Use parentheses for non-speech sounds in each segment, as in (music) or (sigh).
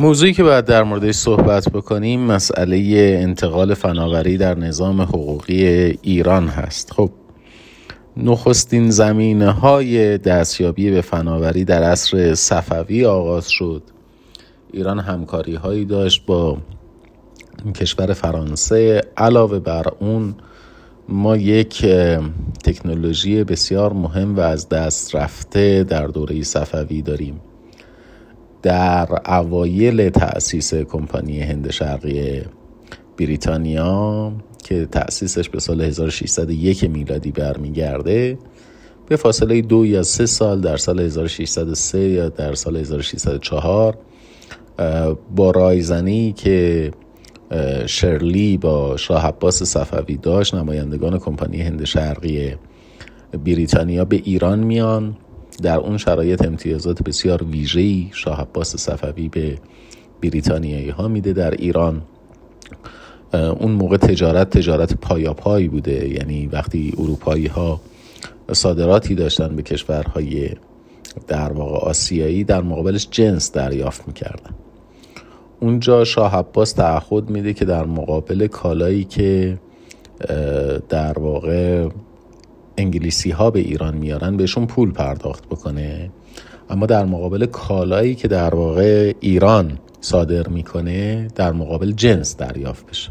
موضوعی که باید در موردش صحبت بکنیم مسئله انتقال فناوری در نظام حقوقی ایران هست. خب نخستین زمینه های دستیابی به فناوری در عصر صفوی آغاز شد. ایران همکاری هایی داشت با کشور فرانسه. علاوه بر اون ما یک تکنولوژی بسیار مهم و از دست رفته در دوره صفوی داریم. در اوایل تأسیس کمپانی هند شرقی بریتانیا که تأسیسش به سال 1601 میلادی برمیگرده به فاصله دو یا سه سال در سال 1603 یا در سال 1604 با رایزنی که شرلی با شاه عباس صفوی داشت نمایندگان کمپانی هند شرقی بریتانیا به ایران میان. در اون شرایط امتیازات بسیار ویژه‌ای شاه عباس صفوی به بریتانیایی ها میده در ایران. اون موقع تجارت تجارت پایاپایی بوده. یعنی وقتی اروپایی ها صادراتی داشتن به کشورهای در واقع آسیایی در مقابلش جنس دریافت می‌کردن. اونجا شاه عباس تعهد میده که در مقابل کالایی که در واقع انگلیسی ها به ایران میارن بهشون پول پرداخت بکنه. اما در مقابل کالایی که در واقع ایران صادر می‌کنه در مقابل جنس دریافت بشه.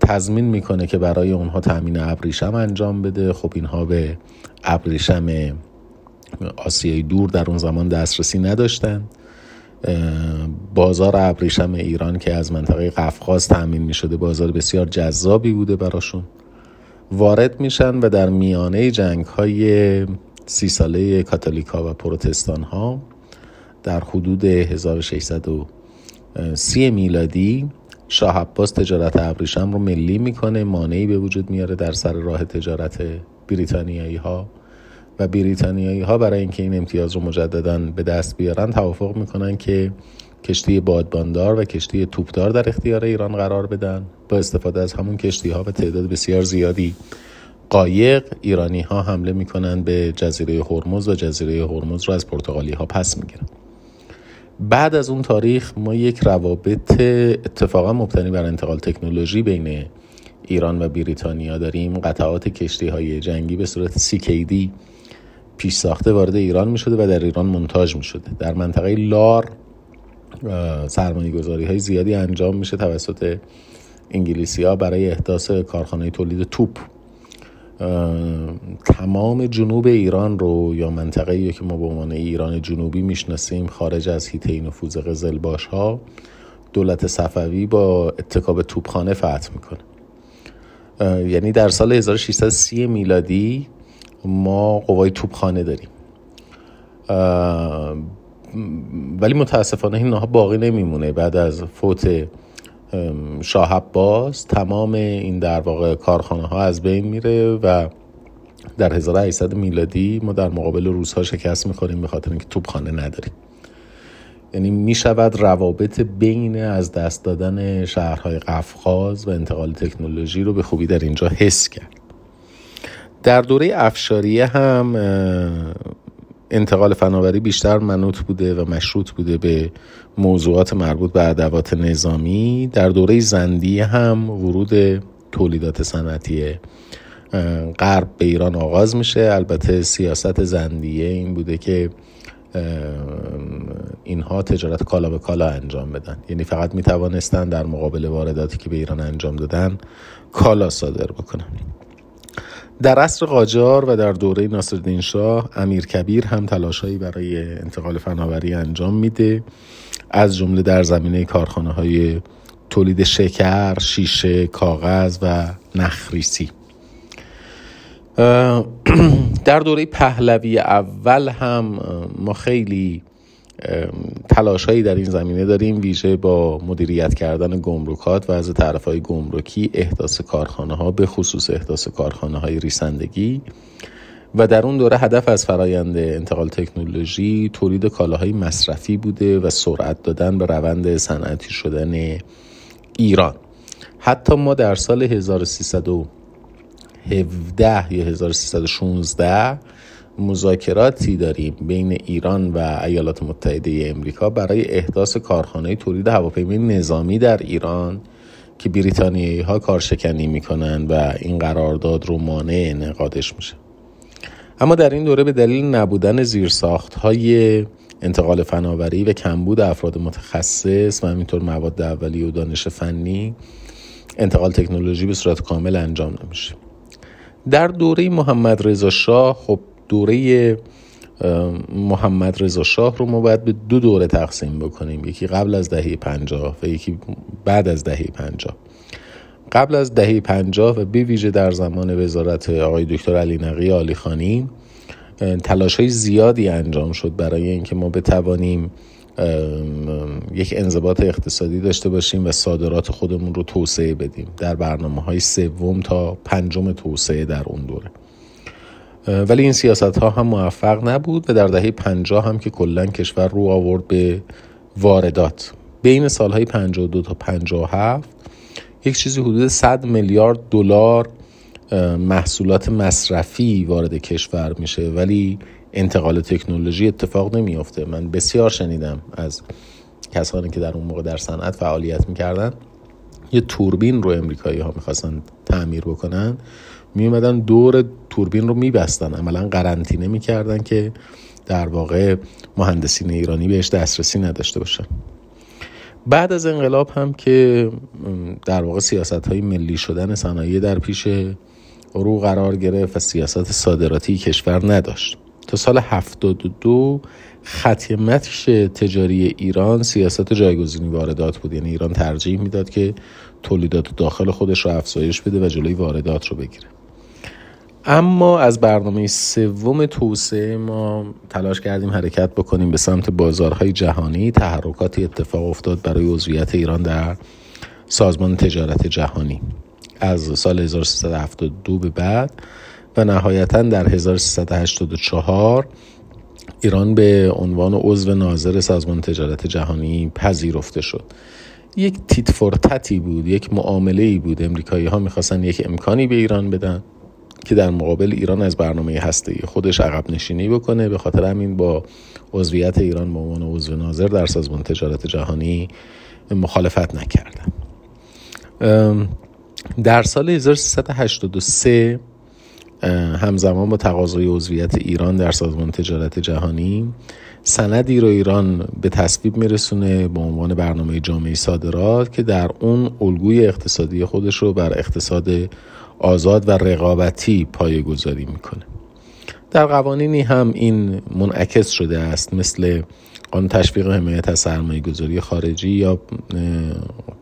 تضمین می‌کنه که برای اونها تامین ابریشم انجام بده. خب اینها به ابریشم آسیای دور در اون زمان دسترسی نداشتن. بازار ابریشم ایران که از منطقه قفقاز تأمین می شده بازار بسیار جذابی بوده براشون. وارد میشن و در میانه جنگ های سی ساله کاتولیکا و پروتستان ها در حدود 1630 میلادی شاه عباس تجارت ابریشم رو ملی می‌کنه مانعی به وجود میاره در سر راه تجارت بریتانیایی ها و بریتانیایی ها برای اینکه این امتیاز رو مجددا به دست بیارن توافق می‌کنن که کشتی بادباندار و کشتی توپدار در اختیار ایران قرار بدن. با استفاده از همون کشتی ها و تعداد بسیار زیادی قایق ایرانی ها حمله می‌کنن به جزیره هرمز و جزیره هرمز رو از پرتغالی ها پس می‌گیرن. بعد از اون تاریخ ما یک روابط اتفاقا مبتنی بر انتقال تکنولوژی بین ایران و بریتانیا داریم. قطعات کشتی های جنگی به صورت CKD پیش ساخته وارد ایران می شده و در ایران منتاج می شده در منطقه لار سرمایه گذاری های زیادی انجام میشه توسط انگلیسی ها برای احداث کارخانه تولید توپ. تمام جنوب ایران رو یا منطقه که ما به عنوان ایران جنوبی می‌شناسیم خارج از هیته نفوذ قزلباش ها دولت صفوی با اتکاب توپخانه فتح می‌کنه. یعنی در سال 1630 میلادی ما قوای توپخانه داریم. ولی متاسفانه این ها باقی نمیمونه. بعد از فوت شاه عباس تمام این در واقع کارخانه ها از بین میره و در 1800 میلادی ما در مقابل روزها شکست می‌خوریم به خاطر اینکه توپخانه نداریم. یعنی می‌شود روابط بین از دست دادن شهرهای قفقاز و انتقال تکنولوژی رو به خوبی در اینجا حس کرد. در دوره افشاریه هم انتقال فناوری بیشتر منوط بوده و مشروط بوده به موضوعات مربوط به ادوات نظامی. در دوره زندی هم ورود تولیدات صنعتی غرب به ایران آغاز میشه. البته سیاست زندیه این بوده که اینها تجارت کالا به کالا انجام بدن. یعنی فقط می توانستن در مقابل وارداتی که به ایران انجام دادن کالا صادر بکنن. در عصر قاجار و در دوره ناصرالدین شاه امیر کبیر هم تلاشهایی برای انتقال فناوری انجام میده. از جمله در زمینه کارخانه های تولید شکر، شیشه، کاغذ و نخریسی. (clears throat) در دوره پهلوی اول هم ما خیلی تلاش هایی در این زمینه داریم. ویژه با مدیریت کردن گمرکات و از طرف های گمرکی احداث کارخانه ها به خصوص احداث کارخانه های ریسندگی. و در اون دوره هدف از فرایند انتقال تکنولوژی تولید کالاهای مصرفی بوده و سرعت دادن به روند صنعتی شدن ایران. حتی ما در سال 1317 یا 1316 مذاکراتی داریم بین ایران و ایالات متحده امریکا برای احداث کارخانه تولید هواپیمای نظامی در ایران که بریتانیایی ها کارشکنی می‌کنن و این قرارداد رو مانع انعقادش میشه. اما در این دوره به دلیل نبودن زیرساخت های انتقال فناوری و کمبود افراد متخصص و همینطور مواد اولیه و دانش فنی انتقال تکنولوژی به صورت کامل انجام نمیشه. در دوره محمد رضا شاه خب دوره محمد رضا شاه رو ما باید به دو دوره تقسیم بکنیم. یکی قبل از دهه پنجاه و یکی بعد از دهه پنجاه. قبل از دهه پنجاه و به ویژه در زمان وزارت آقای دکتر علی نقی آلی خانی تلاش های زیادی انجام شد برای اینکه ما بتوانیم یک انضباط اقتصادی داشته باشیم و صادرات خودمون رو توسعه بدیم. در برنامه های سوم تا پنجم توسعه در اون دوره. ولی این سیاست ها هم موفق نبود و در دهه پنجاه هم که کلا کشور رو آورد به واردات. بین سالهای 52 تا 57 یک چیزی حدود 100 میلیارد دلار محصولات مصرفی وارد کشور میشه. ولی انتقال تکنولوژی اتفاق نمیافته. من بسیار شنیدم از کسانی که در اون موقع در صنعت فعالیت می‌کردن یه توربین رو امریکایی ها می‌خواستن تعمیر بکنن. میومدن دور توربین رو میبستن. عملا قرنطینه می‌کردن که در واقع مهندسین ایرانی بهش دسترسی نداشته باشن. بعد از انقلاب هم که در واقع سیاست های ملی شدن صنایع در پیش رو قرار گرفت و سیاست صادراتی کشور نداشت. تا سال 72 خط تجاری ایران سیاست جایگزینی واردات بود. یعنی ایران ترجیح می‌داد که تولیدات داخل خودش رو افزایش بده و جلوی واردات رو بگیره. اما از برنامه سوم توسعه ما تلاش کردیم حرکت بکنیم به سمت بازارهای جهانی. تحرکاتی اتفاق افتاد برای عضویت ایران در سازمان تجارت جهانی. از سال 1372 به بعد و نهایتا در 1384 ایران به عنوان عضو ناظر سازمان تجارت جهانی پذیرفته شد. یک تیت فرتتی بود یک معامله ای بود. امریکایی ها می‌خواستن یک امکانی به ایران بدن. که در مقابل ایران از برنامه هسته خودش عقب نشینی بکنه. به خاطر همین با عضویت ایران به عنوان عضو ناظر در سازمان تجارت جهانی مخالفت نکردن. در سال 1383 همزمان با تقاضای عضویت ایران در سازمان تجارت جهانی سندی رو ایران به تصویب میرسونه به عنوان برنامه جامعه صادرات که در اون الگوی اقتصادی خودش رو بر اقتصاد آزاد و رقابتی پایه گذاری می‌کنه. در قوانینی هم این منعکس شده است مثل آن تشویق حمایت از سرمایه گذاری خارجی یا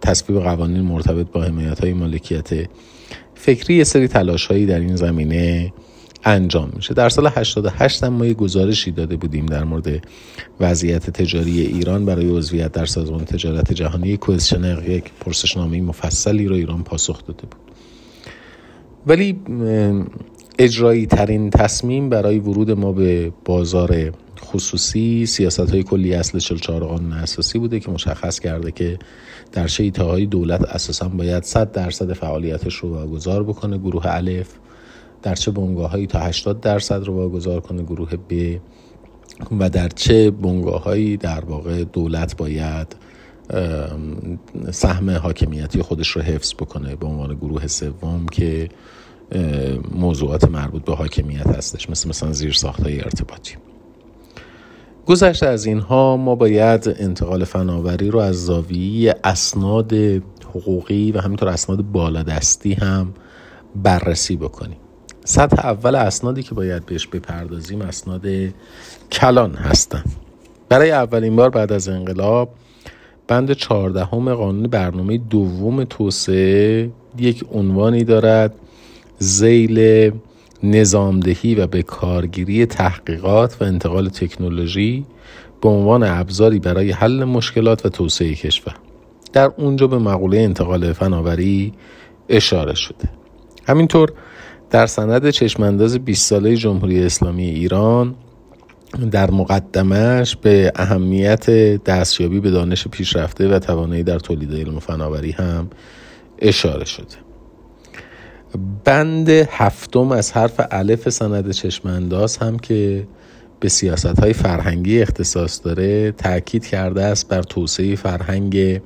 تصویب قوانین مرتبط با حمایت های مالکیت فکری یه سری تلاش هایی در این زمینه انجام میشه. در سال 88 هم ما یه گزارشی داده بودیم در مورد وضعیت تجاری ایران برای عضویت در سازمان تجارت جهانی. کوئسشنر یک پرسشنامه مفصلی رو ایران پاسخ داده بود. ولی اجرایی ترین تصمیم برای ورود ما به بازار خصوصی سیاست های کلی اصل 44 قانون اساسی بوده که مشخص کرده که در شیطه های دولت اساسا باید 100 درصد فعالیتش رو واگذار بکنه گروه الف در چه بنگاه هایی تا 80 درصد رو واگذار کنه گروه ب و در چه بنگاه هایی در واقع دولت باید سهم حاکمیتی خودش رو حفظ بکنه به عنوان گروه سوم که موضوعات مربوط به حاکمیت هستش مثل مثلا زیر های ارتباطی. گذشته از اینها ما باید انتقال فناوری رو از زاویه اسناد حقوقی و همینطور اسناد بالادستی هم بررسی بکنیم. سطح اول اسنادی که باید بهش بپردازیم اسناد کلان هستن. برای اولین بار بعد از انقلاب بند چهاردهم قانون برنامه دوم توسعه یک عنوانی دارد. زیل نظامدهی و به کارگیری تحقیقات و انتقال تکنولوژی به عنوان ابزاری برای حل مشکلات و توسعه کشور. در اونجا به مقوله انتقال فناوری اشاره شده. همینطور در سند چشمانداز 20 ساله جمهوری اسلامی ایران در مقدمش به اهمیت دستیابی به دانش پیشرفته و توانایی در تولید علم و فناوری هم اشاره شده. بند هفتم از حرف الف سند چشمانداز هم که به سیاست های فرهنگی اختصاص داره تاکید کرده است بر توسعه فرهنگ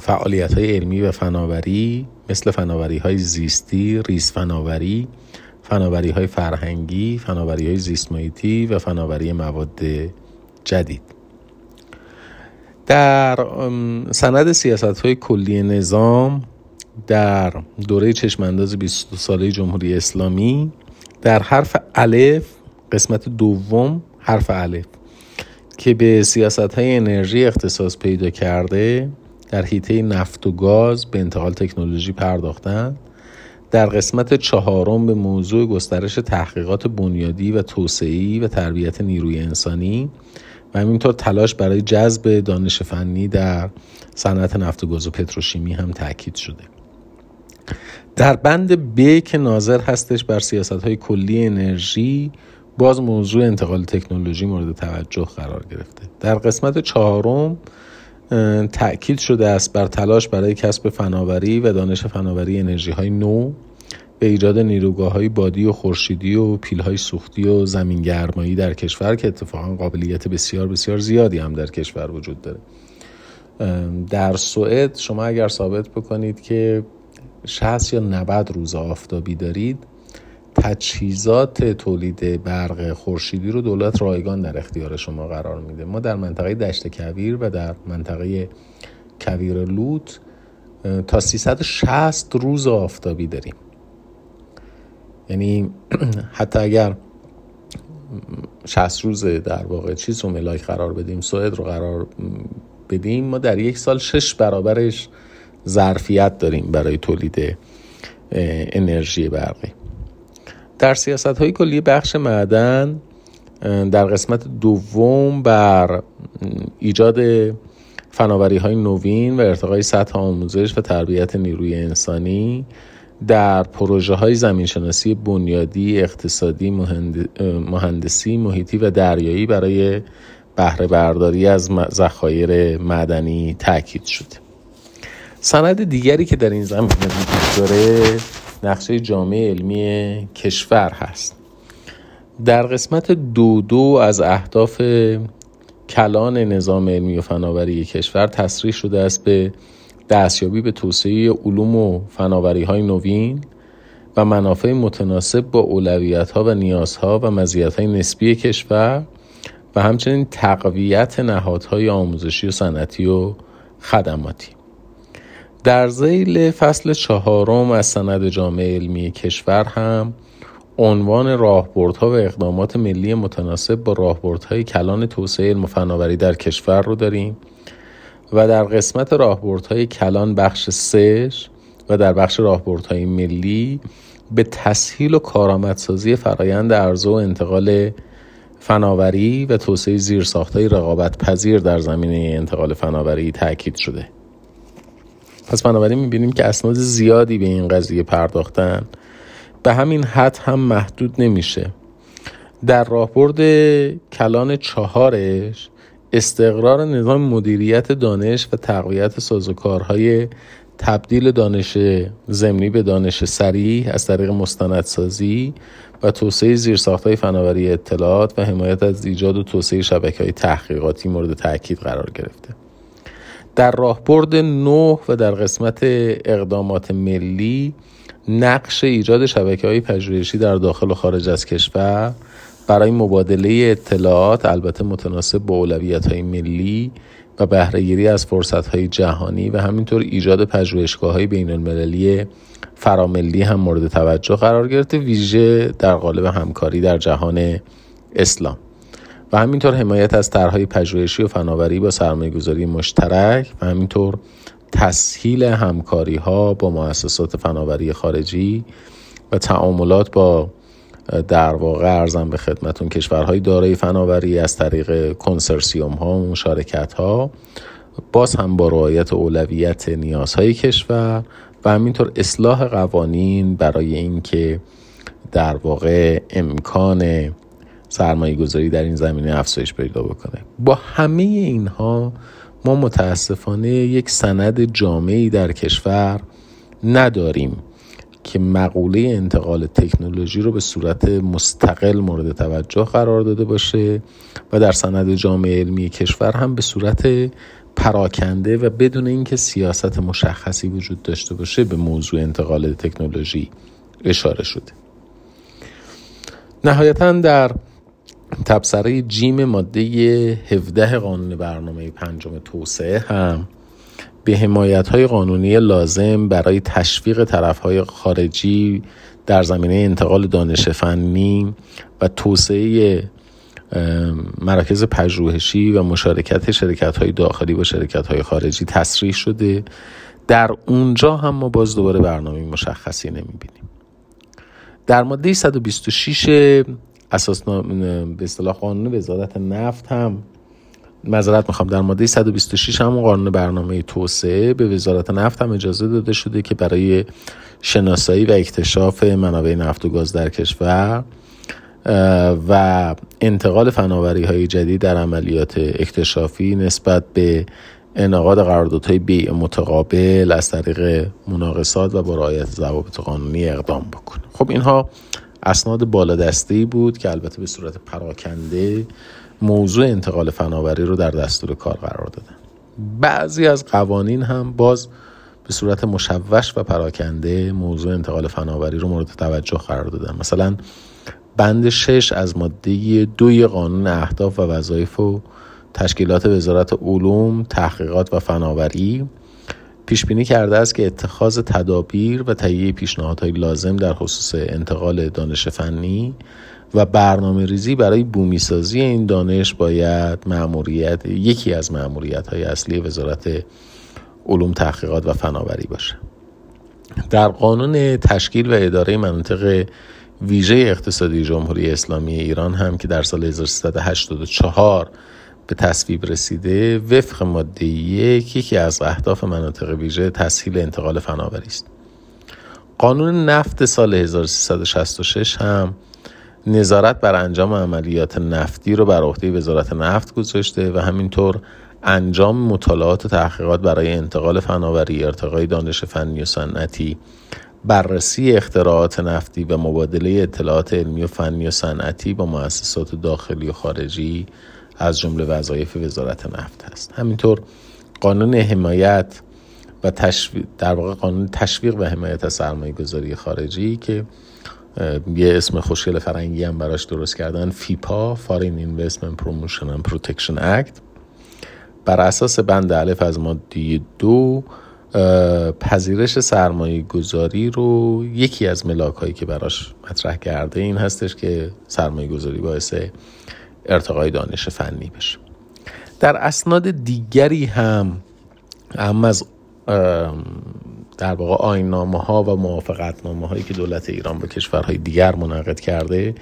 فعالیت های علمی و فناوری مثل فناوری های زیستی، ریس فناوری، فناوری های فرهنگی، فناوری های زیستمایتی و فناوری مواد جدید. در سند سیاست های کلی نظام در دوره چشمانداز 22 ساله جمهوری اسلامی در حرف الف قسمت دوم حرف الف که به سیاست های انرژی اختصاص پیدا کرده در حیطه نفت و گاز به انتقال تکنولوژی پرداختند. در قسمت چهارم به موضوع گسترش تحقیقات بنیادی و توسعی و تربیت نیروی انسانی و همینطور تلاش برای جذب دانش فنی در صنعت نفت و گاز و پتروشیمی هم تاکید شده. در بند ب که ناظر هستش بر سیاست های کلی انرژی باز موضوع انتقال تکنولوژی مورد توجه قرار گرفته. در قسمت چهارم تأکید شده است بر تلاش برای کسب فناوری و دانش فناوری انرژی های نو به ایجاد نیروگاه های بادی و خورشیدی و پیل های سوختی و زمین گرمایی در کشور که اتفاقا قابلیت بسیار بسیار زیادی هم در کشور وجود داره. در سوئد شما اگر ثابت بکنید که 60 یا 90 روز آفتابی دارید تجهیزات تولید برق خورشیدی رو دولت رایگان در اختیار شما قرار میده. ما در منطقه دشت کویر و در منطقه کویر لوت تا 360 روز آفتابی داریم. یعنی (clears throat) حتی اگر 60 روز در واقع چیز رو ملاک قرار بدیم سوئد رو قرار بدیم ما در یک سال شش برابرش ظرفیت داریم برای تولید انرژی برقی. در سیاست های کلی بخش معدن در قسمت دوم بر ایجاد فناوری های نوین و ارتقای سطح آموزش و تربیت نیروی انسانی در پروژه های زمینشناسی بنیادی اقتصادی مهندسی محیطی و دریایی برای بهره برداری از ذخایر معدنی تاکید شده سند دیگری که در این زمینه وجود داره نقشه جامعه علمی کشور هست. در قسمت دو دو از اهداف کلان نظام علمی و فناوری کشور تصریح شده است به دستیابی به توسعه علوم و فناوری های نوین و منافع متناسب با اولویت ها و نیازها و مزیت های نسبی کشور و همچنین تقویت نهادهای آموزشی و صنعتی و خدماتی. در زیل فصل چهارم از سند جامعه علمی کشور هم عنوان راهبردها و اقدامات ملی متناسب با راهبردهای کلان توسعه علم و فناوری در کشور رو داریم و در قسمت راهبردهای کلان بخش سش و در بخش راهبردهای ملی به تسهیل و کارآمدسازی فرایند عرضه و انتقال فناوری و توسعه زیرساختهای رقابت پذیر در زمینه انتقال فناوری تاکید شده. پس بنابراین می‌بینیم که اسناد زیادی به این قضیه پرداختن. به همین حد هم محدود نمیشه. در راهبرد کلان چهارش استقرار نظام مدیریت دانش و تقویت سازوکارهای تبدیل دانش زمینی به دانش سریع از طریق مستندسازی و توسعه زیرساختهای فناوری اطلاعات و حمایت از ایجاد و توسعه شبکه های تحقیقاتی مورد تاکید قرار گرفته. در راهبرد نه و در قسمت اقدامات ملی نقش ایجاد شبکه های پژوهشی در داخل و خارج از کشور برای مبادله اطلاعات البته متناسب با اولویت های ملی و بهرهگیری از فرصت های جهانی و همینطور ایجاد پژوهشگاه های بین المللی فراملی هم مورد توجه قرار گرفته ویژه در قالب همکاری در جهان اسلام. و همینطور حمایت از طرحهای پژوهشی و فناوری با سرمایه گذاری مشترک و همینطور تسهیل همکاری ها با مؤسسات فناوری خارجی و تعاملات با در واقع ارزم به خدمتون کشورهای دارای فناوری از طریق کنسرسیوم ها و مشارکت ها باز هم با رعایت اولویت نیازهای کشور و همینطور اصلاح قوانین برای اینکه در واقع امکان سرمایه گذاری در این زمینه افزایش پیدا بکنه. با همه اینها ما متاسفانه یک سند جامعی در کشور نداریم که مقوله انتقال تکنولوژی رو به صورت مستقل مورد توجه قرار داده باشه و در سند جامعه علمی کشور هم به صورت پراکنده و بدون اینکه سیاست مشخصی وجود داشته باشه به موضوع انتقال تکنولوژی اشاره شده. نهایتا در تبصره جیم ماده 17 قانون برنامه پنجم توسعه هم به حمایت های قانونی لازم برای تشویق طرف های خارجی در زمینه انتقال دانش فنی و توسعه مراکز پژوهشی و مشارکت شرکت های داخلی و شرکت های خارجی تصریح شده. در اونجا هم ما باز دوباره برنامه مشخصی نمی‌بینیم. در ماده 126 اساس به اصطلاح قانون وزارت نفت هم مذارت می‌خوام. در ماده 126 هم قانون برنامه توسعه به وزارت نفت هم اجازه داده شده که برای شناسایی و اکتشاف منابع نفت و گاز در کشور و انتقال فناوری های جدید در عملیات اکتشافی نسبت به انعقاد قراردادهای بیع متقابل از طریق مناقصات و با رعایت ضوابط قانونی اقدام بکنه. خب اینها اسناد بالادسته بود که البته به صورت پراکنده موضوع انتقال فناوری رو در دستور کار قرار دادن. بعضی از قوانین هم باز به صورت مشوش و پراکنده موضوع انتقال فناوری رو مورد توجه قرار دادن. مثلا بند شش از ماده دوی قانون اهداف و وظایف و تشکیلات وزارت علوم تحقیقات و فناوری پیش بینی کرده است که اتخاذ تدابیر و تهیه پیشنهادهای لازم در خصوص انتقال دانش فنی و برنامه ریزی برای بومی سازی این دانش باید معموریت یکی از معموریت های اصلی وزارت علوم تحقیقات و فناوری باشه. در قانون تشکیل و اداره مناطق ویژه اقتصادی جمهوری اسلامی ایران هم که در سال 1384 به تصویب رسیده وفق ماده یک یکی از اهداف مناطق ویژه تسهیل انتقال فناوری است. قانون نفت سال 1366 هم نظارت بر انجام عملیات نفتی رو بر عهده وزارت نفت گذاشته و همینطور انجام مطالعات و تحقیقات برای انتقال فناوری ارتقای دانش فنی و صنعتی بررسی اختراعات نفتی و مبادله اطلاعات علمی و فنی و صنعتی با مؤسسات داخلی و خارجی از جمله وظایف وزارت نفت هست. همینطور قانون حمایت و تشویق در واقع قانون تشویق و حمایت از سرمایه گذاری خارجی که یه اسم خوشگل فرنگی هم براش درست کردن FIPPA Foreign Investment Promotion and Protection Act بر اساس بند الف از ماده دو پذیرش سرمایه گذاری رو یکی از ملاک هایی که براش مطرح کرده این هستش که سرمایه گذاری باعث ارتقای دانش فنی بشه. در اسناد دیگری هم هم از در واقع آینامه ها و موافقت نامه هایی که دولت ایران با کشورهای دیگر منعقد کرده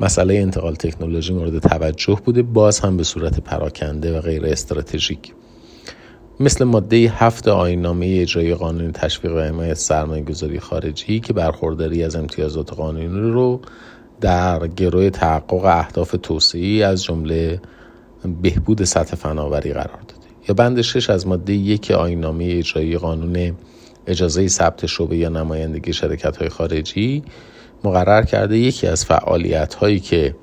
مسئله انتقال تکنولوژی مورد توجه بوده باز هم به صورت پراکنده و غیر استراتژیک. مثل ماده هفت آینامه اجرای قانون تشویق و حمایت سرمایه گذاری خارجی که برخورداری از امتیازات قانونی رو در گروه تحقق اهداف توسعه از جمله بهبود سطح فناوری قرار داده. یا بند شش از ماده یک آینامه اجرایی قانون اجازه ثبت شعبه یا نمایندگی شرکت های خارجی مقرر کرده یکی از فعالیت هایی که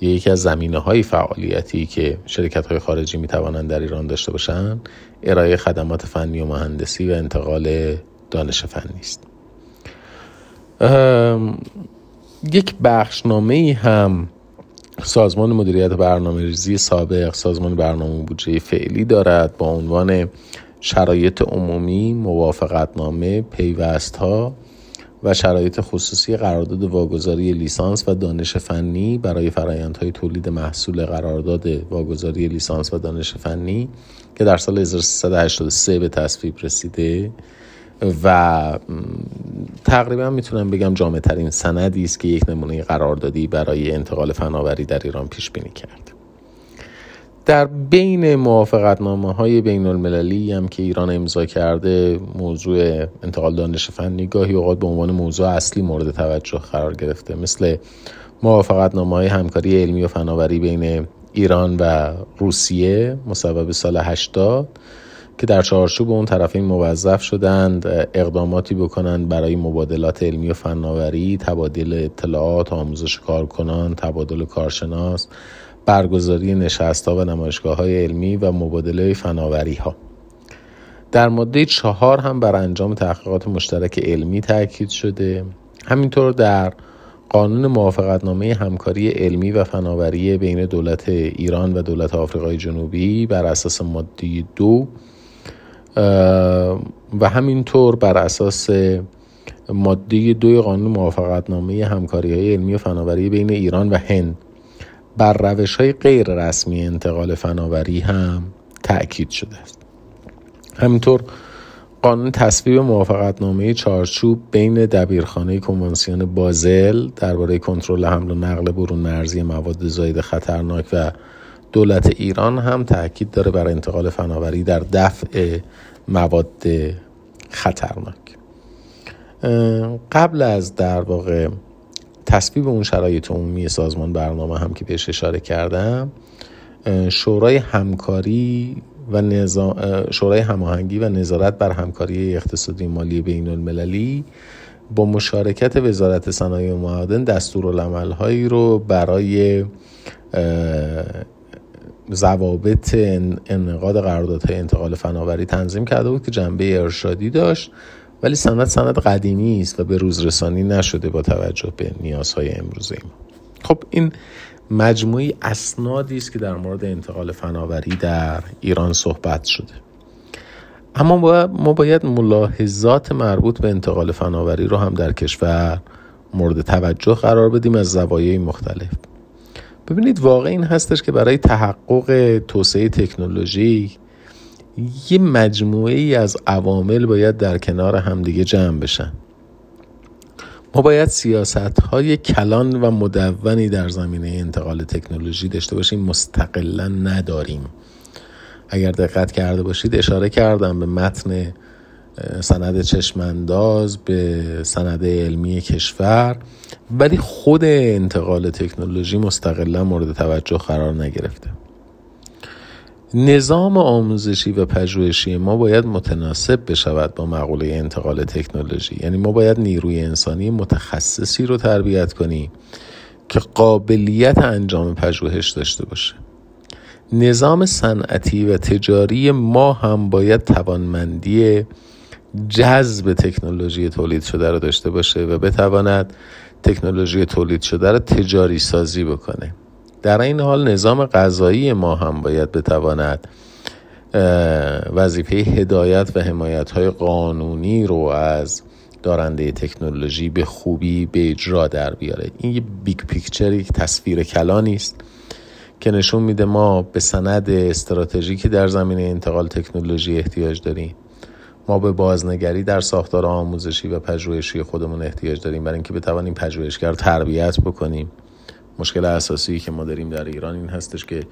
یکی از زمینه های فعالیتی که شرکت های خارجی می توانند در ایران داشته باشند ارائه خدمات فنی و مهندسی و انتقال دانش فنی است. یک بخشنامه هم سازمان مدیریت برنامه ریزی سابق سازمان برنامه بودجه فعلی دارد با عنوان شرایط عمومی موافقتنامه پیوست ها و شرایط خصوصی قرارداد واگذاری لیسانس و دانش فنی برای فرایندهای تولید محصول قرارداد واگذاری لیسانس و دانش فنی که در سال 1383 به تصویب رسیده. و تقریبا می‌تونم بگم جامع ترین سندی است که یک نمونه قراردادی برای انتقال فناوری در ایران پیش بینی کرد. در بین موافقت نامه های بین المللی هم که ایران امضا کرده موضوع انتقال دانش فنی گاهی اوقات به عنوان موضوع اصلی مورد توجه قرار گرفته مثل موافقت نامه های همکاری علمی و فناوری بین ایران و روسیه مصوب سال 80 که در چارچوب اون طرفین موظف شدند اقداماتی بکنند برای مبادلات علمی و فناوری تبادل اطلاعات آموزش کارکنان تبادل کارشناس برگزاری نشست ها و نمایشگاه های علمی و مبادله فناوری ها در ماده چهار هم بر انجام تحقیقات مشترک علمی تاکید شده. همینطور در قانون موافقتنامه همکاری علمی و فناوری بین دولت ایران و دولت آفریقای جنوبی بر اساس ماده دو و همینطور بر اساس ماده دو قانون موافقتنامه همکاری های علمی و فناوری بین ایران و هند بر روش های غیر رسمی انتقال فناوری هم تأکید شده است. همینطور قانون تصویب موافقتنامه چارچوب بین دبیرخانه کنوانسیون بازل درباره کنترل حمل و نقل برون مرزی مواد زاید خطرناک و دولت ایران هم تاکید داره بر انتقال فناوری در دفع مواد خطرناک. قبل از در واقع تصویب اون شرایط عمومی سازمان برنامه هم که بهش اشاره کردم شورای همکاری و نظام شورای هماهنگی و نظارت بر همکاری اقتصادی مالی بین المللی با مشارکت وزارت صنایع و معادن دستورالعملهایی رو برای ضوابط انعقاد قراردادهای انتقال فناوری تنظیم کرده بود که جنبه ارشادی داشت ولی سند سند قدیمی است و به روز رسانی نشده با توجه به نیازهای امروزه ما خب این مجموعی اسنادی است که در مورد انتقال فناوری در ایران صحبت شده. اما ما باید ملاحظات مربوط به انتقال فناوری رو هم در کشور مورد توجه قرار بدیم از زوایای مختلف. ببینید واقع این هستش که برای تحقق توسعه تکنولوژی یه مجموعه ای از عوامل باید در کنار همدیگه جمع بشن. ما باید سیاست های کلان و مدونی در زمینه انتقال تکنولوژی داشته باشیم. مستقلا نداریم. اگر دقت کرده باشید اشاره کردم به متن سند چشمانداز به سند علمی کشور. ولی خود انتقال تکنولوژی مستقلا مورد توجه قرار نگرفته. نظام آموزشی و پژوهشی ما باید متناسب بشود با مقوله انتقال تکنولوژی. یعنی ما باید نیروی انسانی متخصصی رو تربیت کنیم که قابلیت انجام پژوهش داشته باشه. نظام صنعتی و تجاری ما هم باید توانمندی جذب تکنولوژی تولید شده رو داشته باشه و بتواند تکنولوژی تولید شده رو تجاری سازی بکنه. در این حال نظام قضایی ما هم باید بتواند وظیفه هدایت و حمایت های قانونی رو از دارنده تکنولوژی به خوبی به اجرا در بیاره. این یه big picture یک تصویر کلانی است که نشون میده ما به سند استراتژیکی در زمینه انتقال تکنولوژی احتیاج داریم. ما به بازنگری در ساختار آموزشی و پژوهشی خودمون احتیاج داریم. برای اینکه بتوانیم پژوهشگر تربیت بکنیم. مشکل اساسی که ما داریم در ایران این هستش که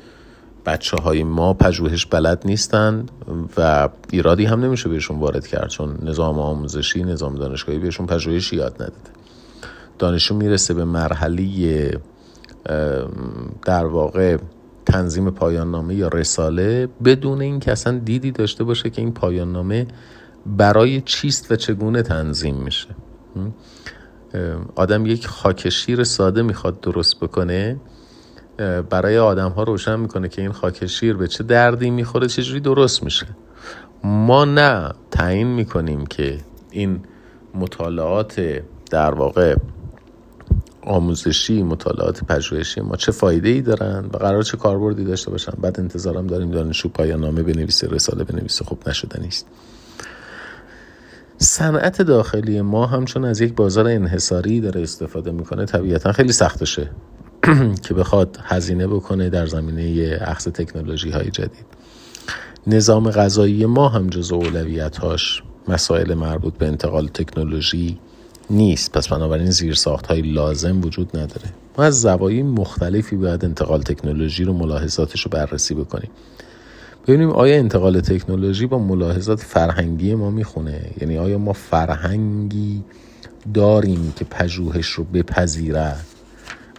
بچه های ما پژوهش بلد نیستند و ایرادی هم نمیشه بهشون وارد کرد چون نظام آموزشی نظام دانشگاهی بهشون پژوهش یاد نداده. دانشون می‌رسه به مرحله در واقع تنظیم پایان نامه یا رساله بدون اینکه اصلا دیدی داشته باشه که این پایان نامه برای چیست و چگونه تنظیم میشه. آدم یک خاک شیر ساده می‌خواد درست بکنه برای آدم ها روشن می‌کنه که این خاک شیر به چه دردی می‌خوره چجوری درست میشه. ما نه تعیین می‌کنیم که این مطالعات در واقع آموزشی مطالعات پژوهشی ما چه فایده ای دارن و قرار چه کاربردی داشته باشن. بعد انتظارم داریم دانشجو پایان نامه بنویسه رساله بنویسه. خب نشده نیست. صنعت داخلی ما همچون از یک بازار انحصاری داره استفاده می‌کنه. طبیعتا خیلی سختشه (clears throat) که بخواد هزینه بکنه در زمینه اخذ تکنولوژی های جدید. نظام غذایی ما هم جز اولویتاش مسائل مربوط به انتقال تکنولوژی نیست. پس بنابراین زیر ساخت های لازم وجود نداره. ما از زوایی مختلفی باید انتقال تکنولوژی رو ملاحظاتش رو بررسی بکنیم. ببینیم آیا انتقال تکنولوژی با ملاحظات فرهنگی ما می‌خونه؟ یعنی آیا ما فرهنگی داریم که پژوهش رو بپذیرد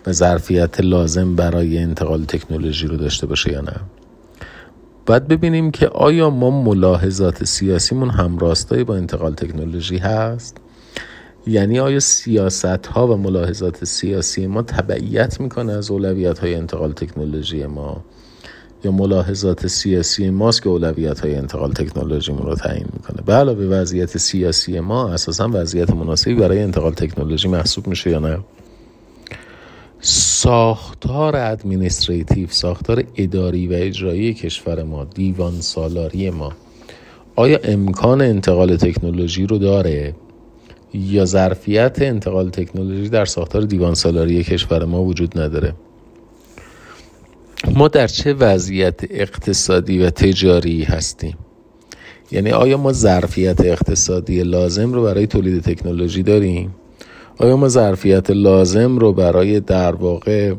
و ظرفیت لازم برای انتقال تکنولوژی رو داشته باشه یا نه؟ باید ببینیم که آیا ما ملاحظات سیاسیمون همراستایی با انتقال تکنولوژی هست؟ یعنی آیا سیاست ها و ملاحظات سیاسی ما تبعیت می‌کنه از اولویت های انتقال تکنولوژی ما؟ یا ملاحظات سیاسی ماست که اولویت های انتقال تکنولوژی رو تعیین می‌کنه. به علاوه وضعیت سیاسی ما اساسا وضعیت مناسبی برای انتقال تکنولوژی محسوب میشه یا نه؟ ساختار administrative ساختار اداری و اجرایی کشور ما دیوان سالاری ما آیا امکان انتقال تکنولوژی رو داره؟ یا ظرفیت انتقال تکنولوژی در ساختار دیوان سالاری کشور ما وجود نداره؟ ما در چه وضعیت اقتصادی و تجاری هستیم؟ یعنی آیا ما ظرفیت اقتصادی لازم رو برای تولید تکنولوژی داریم؟ آیا ما ظرفیت لازم رو برای در واقع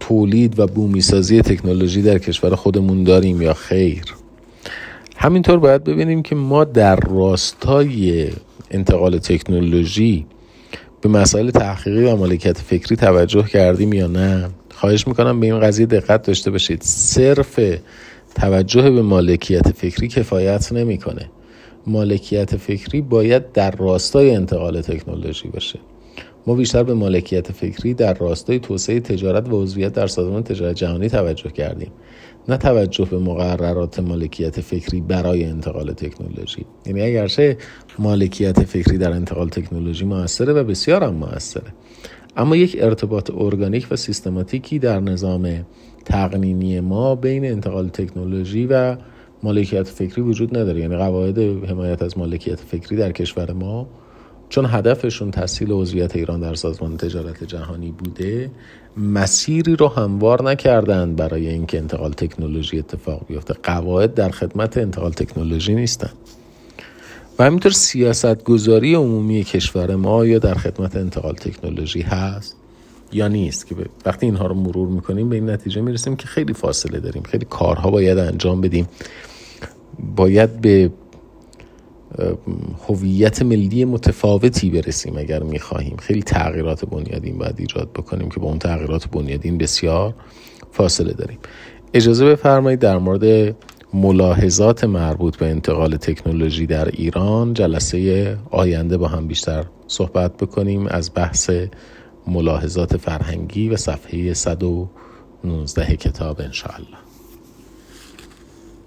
تولید و بومیسازی تکنولوژی در کشور خودمون داریم یا خیر؟ همینطور باید ببینیم که ما در راستای انتقال تکنولوژی به مسائل تحقیقی و مالکیت فکری توجه کردیم یا نه. خواهش می‌کنم به این قضیه دقت داشته باشید. صرف توجه به مالکیت فکری کفایت نمی‌کنه. مالکیت فکری باید در راستای انتقال تکنولوژی باشه. ما بیشتر به مالکیت فکری در راستای توسعه تجارت و عضویت در سازمان تجارت جهانی توجه کردیم. نه توجه به مقررات مالکیت فکری برای انتقال تکنولوژی. یعنی اگرچه مالکیت فکری در انتقال تکنولوژی موثره و بسیار هم موثره. اما یک ارتباط ارگانیک و سیستماتیکی در نظام تقنینی ما بین انتقال تکنولوژی و مالکیت فکری وجود نداره. یعنی قواعد حمایت از مالکیت فکری در کشور ما چون هدفشون تسهیل عضویت ایران در سازمان تجارت جهانی بوده مسیری رو هموار نکردند برای اینکه انتقال تکنولوژی اتفاق بیفته. قواعد در خدمت انتقال تکنولوژی نیستن. همینطور سیاست گذاری عمومی کشور ما یا در خدمت انتقال تکنولوژی هست یا نیست که وقتی اینها رو مرور می‌کنیم به این نتیجه می‌رسیم که خیلی فاصله داریم خیلی کارها باید انجام بدیم. باید به هویت ملی متفاوتی برسیم اگر می‌خواهیم. خیلی تغییرات بنیادین باید ایجاد بکنیم که با اون تغییرات بنیادین بسیار فاصله داریم. اجازه بفرمایید در مورد ملاحظات مربوط به انتقال تکنولوژی در ایران جلسه آینده با هم بیشتر صحبت بکنیم از بحث ملاحظات فرهنگی و صفحه 119 کتاب انشاءالله.